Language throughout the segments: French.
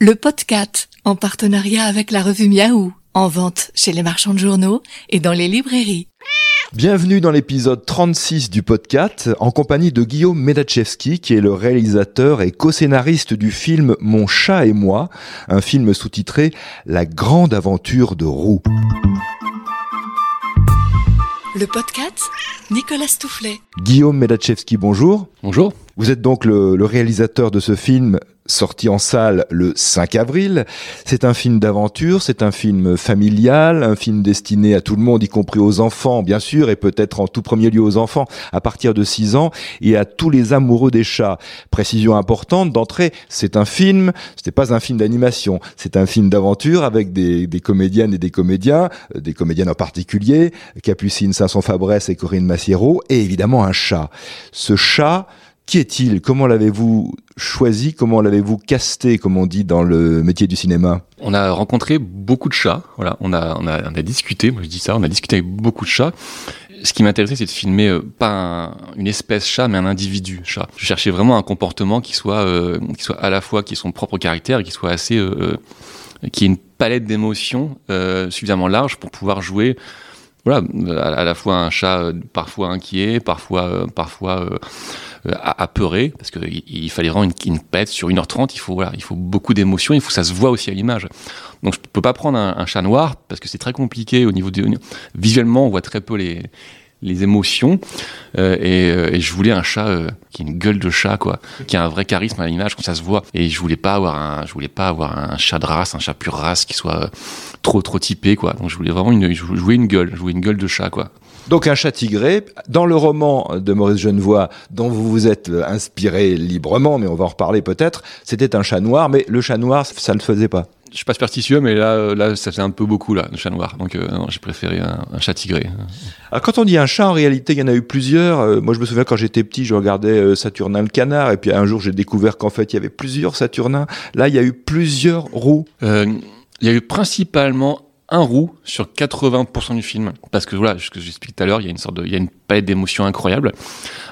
Le podcast, en partenariat avec la revue Miaou, en vente chez les marchands de journaux et dans les librairies. Bienvenue dans l'épisode 36 du podcast en compagnie de Guillaume Medachevski qui est le réalisateur et co-scénariste du film Mon chat et moi, un film sous-titré La grande aventure de Roux. Le podcast, Nicolas Stoufflet. Guillaume Medachevski, bonjour. Bonjour. Vous êtes donc le, le réalisateur de ce film sorti en salle le 5 avril. C'est un film d'aventure, c'est un film familial, un film destiné à tout le monde, y compris aux enfants, bien sûr, et peut-être en tout premier lieu aux enfants à partir de 6 ans, et à tous les amoureux des chats. Précision importante d'entrée, c'est un film, ce n'est pas un film d'animation, c'est un film d'aventure avec des, des, comédiennes et des comédiens, euh, des comédiennes en particulier, Capucine Sanson-Fabresse et Corinne Massiero, et évidemment un chat. Ce chat, qui est-il? Comment l'avez-vous choisi? Comment l'avez-vous casté, comme on dit dans le métier du cinéma? On a rencontré beaucoup de chats. Voilà, on a, on a, on a discuté. Moi, je dis ça. On a discuté avec beaucoup de chats. Ce qui m'intéressait, c'est de filmer euh, pas un, une espèce chat, mais un individu chat. Je cherchais vraiment un comportement qui soit, euh, qui soit à la fois qui ait son propre caractère et qui soit assez, euh, qui ait une palette d'émotions euh, suffisamment large pour pouvoir jouer voilà, à, la fois un chat euh, parfois inquiet, parfois, euh, parfois euh, apeuré, parce qu'il il fallait vraiment une, pète sur 1h30, il faut, voilà, il faut beaucoup d'émotions, il faut que ça se voit aussi à l'image. Donc je peux pas prendre un, un, chat noir, parce que c'est très compliqué au niveau des... Visuellement, on voit très peu les, les émotions euh, et, euh, et, je voulais un chat euh, qui a une gueule de chat quoi qui a un vrai charisme à l'image quand ça se voit. Et je voulais pas avoir un je voulais pas avoir un chat de race un chat pur race qui soit trop trop typé quoi. Donc je voulais vraiment une une gueule je une gueule de chat quoi. Donc un chat tigré, dans le roman de Maurice Genevoix, dont vous vous êtes inspiré librement, mais on va en reparler peut-être, c'était un chat noir, mais le chat noir, ça ne le faisait pas je suis pas superstitieux, mais là, là, ça fait un peu beaucoup, là, le chat noir. Donc, euh, j'ai préféré un, un, chat tigré. Alors, quand on dit un chat, en réalité, il y en a eu plusieurs. Euh, moi, je me souviens quand j'étais petit, je regardais euh, Saturnin le canard, et puis un jour, j'ai découvert qu'en fait, il y avait plusieurs Saturnins. Là, il y a eu plusieurs roux. Euh, il y a eu principalement un roux sur 80% du film. Parce que voilà, ce que j'explique tout à l'heure, il y a une sorte de, il y a une palette d'émotions incroyable.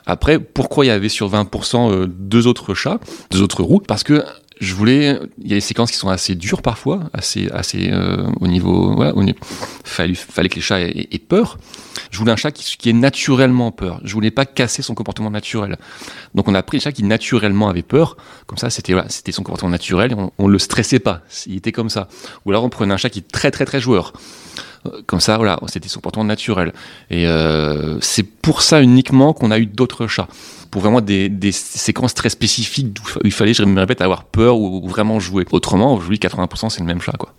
Après, pourquoi il y avait sur 20% deux autres chats, deux autres roux Parce que je voulais il y a des séquences qui sont assez dures parfois assez assez euh, au niveau voilà au niveau, fallait fallait que les chats aient, peur. Je voulais un chat qui, qui ait naturellement peur. Je voulais pas casser son comportement naturel. Donc on a pris un chat qui naturellement avait peur. Comme ça c'était voilà, c'était son comportement naturel on, on le stressait pas. Il était comme ça. Ou alors on prenait un chat qui est très très très joueur comme ça, voilà, c'était son comportement naturel. Et euh, c'est pour ça uniquement qu'on a eu d'autres chats. Pour vraiment des, séquences très spécifiques où il fallait, je me répète, avoir peur ou, vraiment jouer. Autrement, aujourd'hui, 80% c'est le même chat, quoi.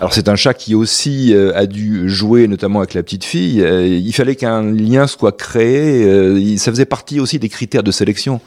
Alors c'est un chat qui aussi euh, a dû jouer notamment avec la petite fille. Euh, il fallait qu'un lien soit créé. Ça faisait partie aussi des critères de sélection.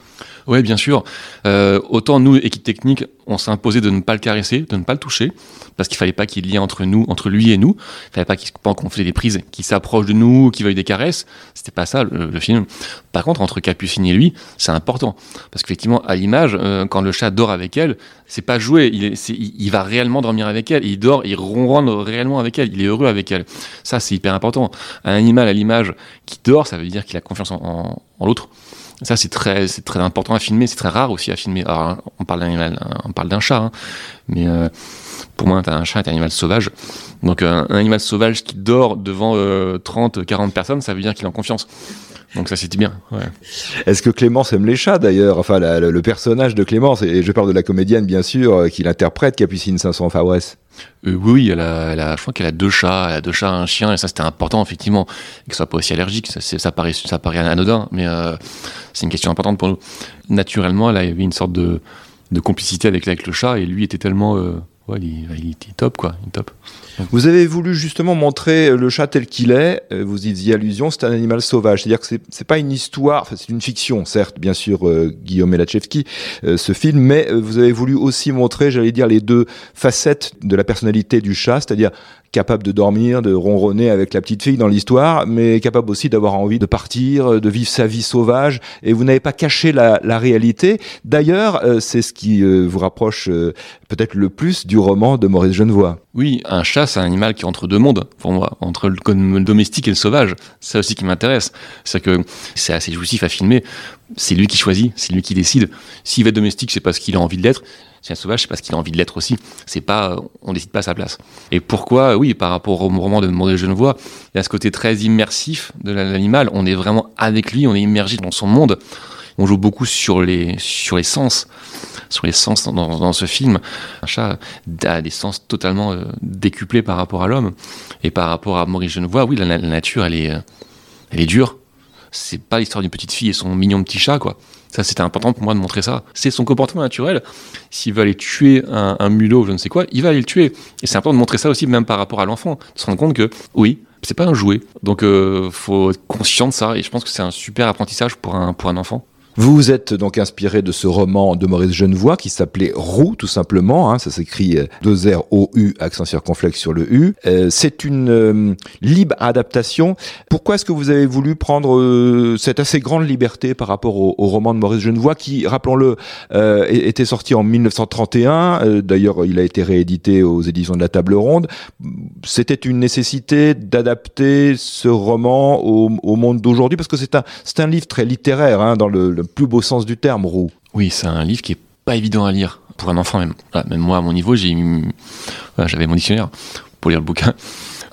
Oui, bien sûr. Euh, autant nous, équipe technique, on s'est imposé de ne pas le caresser, de ne pas le toucher, parce qu'il fallait pas qu'il y ait lien entre nous, entre lui et nous. Il fallait pas qu'il qu'on faisait des prises, qu'il s'approche de nous, qu'il veuille des caresses. C'était pas ça le, film. Par contre, entre Capucine et lui, c'est important, parce qu'effectivement, à l'image, euh, quand le chat dort avec elle, c'est pas joué. Il, va réellement dormir avec elle. Il dort, il ronronne réellement avec elle. Il est heureux avec elle. Ça, c'est hyper important. Un animal à l'image qui dort, ça veut dire qu'il a confiance en l'autre. Ça, c'est très, important à filmer. C'est très rare aussi à filmer. Alors, on parle d'un on parle d'un chat, hein, mais euh, pour moi, un chat est un animal sauvage. Donc, euh, un animal sauvage qui dort devant euh, 30, 40 personnes, ça veut dire qu'il est en confiance. Donc ça c'était bien. Ouais. Est-ce que Clémence aime les chats d'ailleurs? Enfin, la, le personnage de Clémence, et je parle de la comédienne bien sûr, euh, qui l'interprète, Capucine Sanson Fabresse. Euh, oui, elle a, elle a, je crois qu'elle a deux chats, elle a deux chats, un chien, et ça c'était important effectivement, qu'elle soit pas aussi allergique. Ça, ça paraît, ça paraît anodin, mais euh, c'est une question importante pour nous. Naturellement, elle avait une sorte de, de complicité avec, avec le chat, et lui était tellement, euh, il, il, top quoi, il top. Vous avez voulu justement montrer le chat tel qu'il est, vous y faisiez allusion, c'est un animal sauvage, c'est-à-dire que c'est pas une histoire, c'est une fiction, certes, bien sûr, euh, Guillaume Melachevski, euh, ce film, mais euh, vous avez voulu aussi montrer, j'allais dire, les deux facettes de la personnalité du chat, c'est-à-dire capable de dormir, de ronronner avec la petite fille dans l'histoire, mais capable aussi d'avoir envie de partir, de vivre sa vie sauvage, et vous n'avez pas caché la, réalité. D'ailleurs, euh, c'est ce qui euh, vous rapproche euh, peut-être le plus du roman de Maurice Genevoix. Oui, un chat, c'est un animal qui est entre deux mondes, pour moi, entre le domestique et le sauvage. C'est ça aussi qui m'intéresse. C'est que c'est assez jouissif à filmer. C'est lui qui choisit, c'est lui qui décide. S'il va être domestique, c'est parce qu'il a envie de l'être. Si un sauvage, c'est parce qu'il a envie de l'être aussi. C'est pas, on décide pas à sa place. Et pourquoi, oui, par rapport au roman de Maurice Genevoix, il y a ce côté très immersif de l'animal. On est vraiment avec lui, on est immergé dans son monde. On joue beaucoup sur les, sur les sens sur les sens dans, ce film. Un chat a des sens totalement euh, décuplés par rapport à l'homme. Et par rapport à Maurice Genevoix, oui, la, nature, elle est, euh, elle est dure. C'est pas l'histoire d'une petite fille et son mignon petit chat, quoi. Ça, c'était important pour moi de montrer ça. C'est son comportement naturel. S'il veut aller tuer un, un mulot, je ne sais quoi, il va aller le tuer. Et c'est important de montrer ça aussi, même par rapport à l'enfant. De se rendre compte que, oui, c'est pas un jouet. Donc, euh, faut être conscient de ça. Et je pense que c'est un super apprentissage pour un, pour un enfant. Vous vous êtes donc inspiré de ce roman de Maurice Genevoix qui s'appelait Roux, tout simplement. Hein, ça s'écrit euh, deux R O U accent circonflexe sur le U. Euh, c'est une euh, libre adaptation. Pourquoi est-ce que vous avez voulu prendre cette assez grande liberté par rapport au, roman de Maurice Genevoix qui, rappelons-le, était sorti en 1931. D'ailleurs, il a été réédité aux éditions de la Table Ronde. C'était une nécessité d'adapter ce roman au, au monde d'aujourd'hui parce que c'est un c'est un livre très littéraire hein, dans le plus beau sens du terme, Roux. Oui, c'est un livre qui est pas évident à lire pour un enfant même. même moi, à mon niveau, j'ai j'avais mon dictionnaire pour lire le bouquin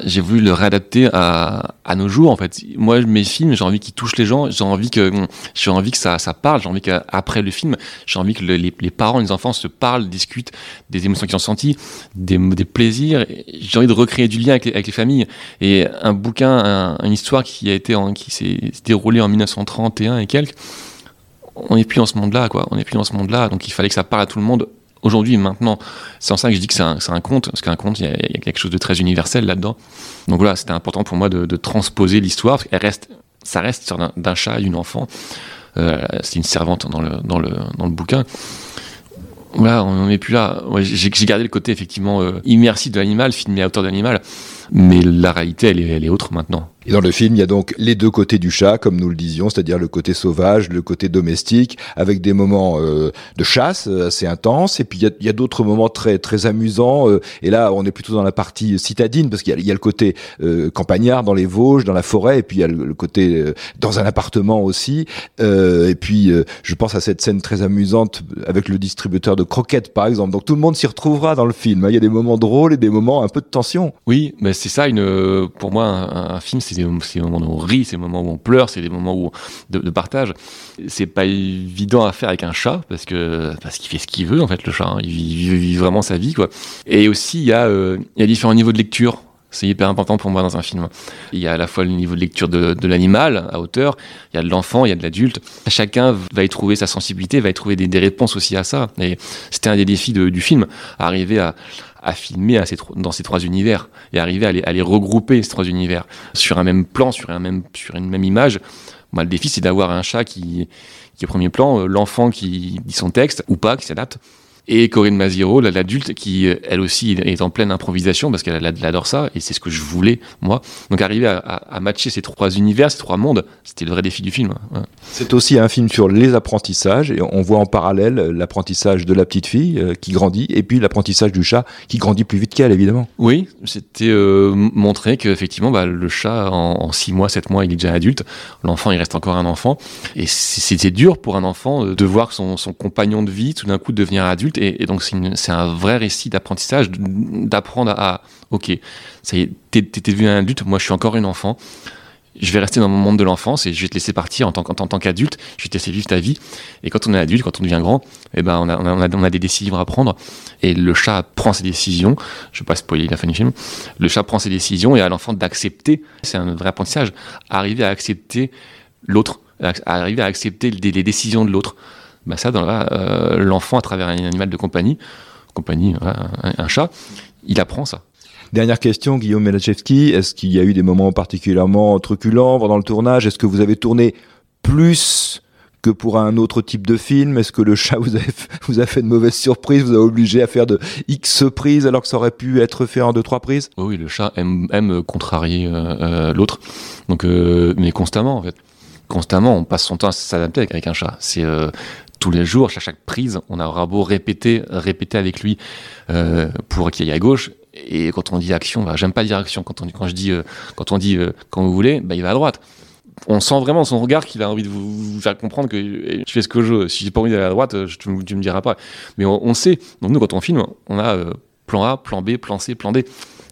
j'ai voulu le réadapter à, nos jours en fait. Moi mes films, j'ai envie qu'ils touchent les gens, j'ai envie que j'ai envie que ça, parle, j'ai envie qu'après le film, j'ai envie que les, les, parents, les enfants se parlent, discutent des émotions qu'ils ont senties, des, plaisirs. J'ai envie de recréer du lien avec les, familles. Et un bouquin, une histoire qui a été qui s'est déroulée en 1931 et quelques on n'est plus dans ce monde-là, quoi. On n'est plus dans ce monde-là, donc il fallait que ça parle à tout le monde aujourd'hui, maintenant. C'est en ça que je dis que c'est un, un, conte, parce qu'un conte, il y, a quelque chose de très universel là-dedans. Donc voilà, c'était important pour moi de, transposer l'histoire, parce reste, ça reste d'un chat et d'une enfant. Euh, c'est une servante dans le, dans le, dans le bouquin. Voilà, on n'est plus là. J'ai gardé le côté effectivement euh, immersif de l'animal, filmé à hauteur de l'animal, mais la réalité, elle est, elle est autre maintenant. Et dans le film, il y a donc les deux côtés du chat, comme nous le disions, c'est-à-dire le côté sauvage, le côté domestique, avec des moments euh, de chasse euh, assez intenses, et puis il y a, d'autres moments très très amusants. Euh, et là, on est plutôt dans la partie citadine, parce qu'il y, y, a le côté campagnard dans les Vosges, dans la forêt, et puis il y a le, côté dans un appartement aussi. et puis, je pense à cette scène très amusante avec le distributeur de croquettes, par exemple. Donc tout le monde s'y retrouvera dans le film. Hein. Il y a des moments drôles et des moments un peu de tension. Oui, mais c'est ça, une, pour moi, un, film, c'est des, moments où on rit, c'est des moments où on pleure, c'est des moments où de, de partage. C'est pas évident à faire avec un chat parce que parce qu'il fait ce qu'il veut en fait le chat. Hein. Il, vit, vraiment sa vie quoi. Et aussi il y a euh, il y a différents niveaux de lecture. C'est hyper important pour moi dans un film. Il y a à la fois le niveau de lecture de, l'animal à hauteur, il y a de l'enfant, il y a de l'adulte. Chacun va y trouver sa sensibilité, va y trouver des, réponses aussi à ça. Et c'était un des défis du film, arriver à, filmer dans ces trois univers et arriver à les, regrouper ces trois univers sur un même plan, sur une même image. Moi, le défi, c'est d'avoir un chat qui, qui est au premier plan, euh, l'enfant qui dit son texte ou pas, qui s'adapte, et Corinne Maziro, l'adulte, qui elle aussi est en pleine improvisation parce qu'elle adore ça et c'est ce que je voulais moi. Donc arriver à, à, matcher ces trois univers, ces trois mondes, c'était le vrai défi du film. Ouais. C'est aussi un film sur les apprentissages et on voit en parallèle l'apprentissage de la petite fille euh, qui grandit et puis l'apprentissage du chat qui grandit plus vite qu'elle évidemment. Oui, c'était euh, montrer qu'effectivement bah, le chat en, en six mois, sept mois, il est déjà adulte. L'enfant, il reste encore un enfant et c'était dur pour un enfant de voir son, son compagnon de vie tout d'un coup devenir adulte et, donc c'est un vrai récit d'apprentissage, d'apprendre à, ok, ça y est, t'es devenu un adulte, moi je suis encore une enfant, je vais rester dans mon monde de l'enfance et je vais te laisser partir en tant, en, tant qu'adulte, je vais te laisser vivre ta vie. Et quand on est adulte, quand on devient grand, eh ben on a, on a, on a des décisions à prendre. Et le chat prend ses décisions. Je ne vais pas spoiler la fin du film. Le chat prend ses décisions et à l'enfant d'accepter. C'est un vrai apprentissage. Arriver à accepter l'autre, arriver à accepter les, les décisions de l'autre bah ça, dans euh, l'enfant à travers un animal de compagnie, compagnie, un, un, chat, il apprend ça. Dernière question, Guillaume Melachevski, est-ce qu'il y a eu des moments particulièrement truculents pendant le tournage? Est-ce que vous avez tourné plus que pour un autre type de film? Est-ce que le chat vous a, vous a fait de mauvaises surprises, vous a obligé à faire de X prises alors que ça aurait pu être fait en deux trois prises? Oui, le chat aime, aime contrarier euh, euh, l'autre, donc euh, mais constamment en fait. Constamment, on passe son temps à s'adapter avec, avec un chat. C'est euh, tous les jours, à chaque prise, on aura beau répéter, répéter avec lui euh, pour qu'il aille à gauche. Et quand on dit action, bah, j'aime pas dire action. Quand on, quand je dis, euh, quand on dit euh, quand vous voulez, bah, il va à droite. On sent vraiment son regard qu'il a envie de vous, faire comprendre que eh, je fais ce que je veux. Si j'ai pas envie d'aller à droite, je, tu, me diras pas. Mais on, on, sait. Donc nous, quand on filme, on a plan A, plan B, plan C, plan D.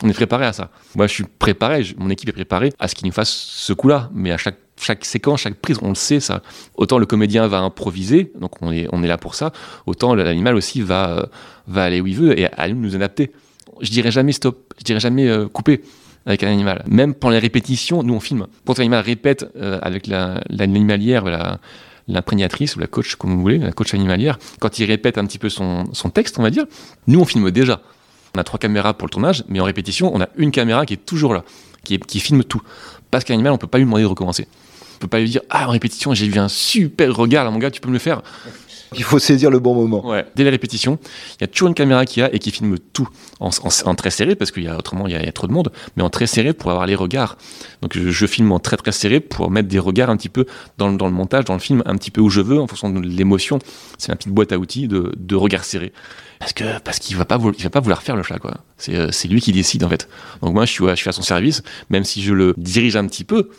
On est préparé à ça. Moi, je suis préparé, mon équipe est préparée à ce qu'il nous fasse ce coup-là. Mais à chaque, chaque séquence, chaque prise, on le sait, ça. Autant le comédien va improviser, donc on est, on est là pour ça. Autant l'animal aussi va, euh, va aller où il veut et à nous nous adapter. Je dirais jamais stop, je dirais jamais euh, couper avec un animal. Même pendant les répétitions, nous on filme. Quand l'animal répète euh, avec l'animalière, la, l'imprégnatrice ou la coach, comme vous voulez, la coach animalière, quand il répète un petit peu son, son texte, on va dire, nous on filme déjà. On a trois caméras pour le tournage, mais en répétition, on a une caméra qui est toujours là, qui, qui filme tout. Parce qu'un animal, on peut pas lui demander de recommencer. On peut pas lui dire Ah, en répétition, j'ai vu un super regard, là, mon gars, tu peux me le faire il faut saisir le bon moment. Ouais. Dès les répétitions, il y a toujours une caméra qui a et qui filme tout en, très serré parce qu'il y a autrement il y, a, trop de monde, mais en très serré pour avoir les regards. Donc je, filme en très très serré pour mettre des regards un petit peu dans, dans, le montage, dans le film, un petit peu où je veux en fonction de l'émotion. C'est ma petite boîte à outils de, de regards serrés parce que parce qu'il va pas vouloir, il va pas vouloir faire le chat quoi. C'est euh, c'est lui qui décide en fait. Donc moi je suis je suis à son service, même si je le dirige un petit peu.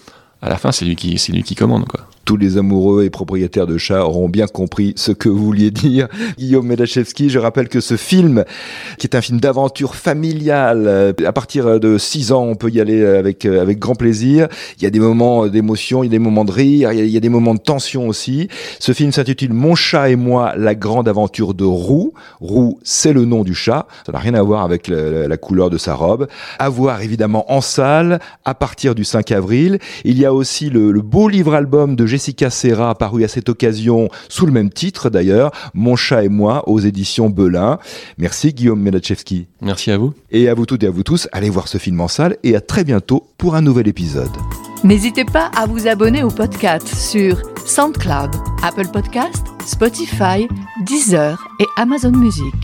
À la fin, c'est lui qui c'est lui qui commande quoi tous les amoureux et propriétaires de chats auront bien compris ce que vous vouliez dire. Guillaume Medachevski, je rappelle que ce film, qui est un film d'aventure familiale, euh, à partir de 6 ans, on peut y aller avec, euh, avec grand plaisir. Il y a des moments d'émotion, il y a des moments de rire, il y a, des moments de tension aussi. Ce film s'intitule Mon chat et moi, la grande aventure de Roux. Roux, c'est le nom du chat. Ça n'a rien à voir avec la, couleur de sa robe. À voir évidemment en salle à partir du 5 avril. Il y a aussi le, le beau livre-album de Jessica Serra, paru à cette occasion sous le même titre d'ailleurs, Mon chat et moi, aux éditions Belin. Merci Guillaume Melachevski. Merci à vous. Et à vous toutes et à vous tous, allez voir ce film en salle et à très bientôt pour un nouvel épisode. N'hésitez pas à vous abonner au podcast sur SoundCloud, Apple Podcast, Spotify, Deezer et Amazon Music.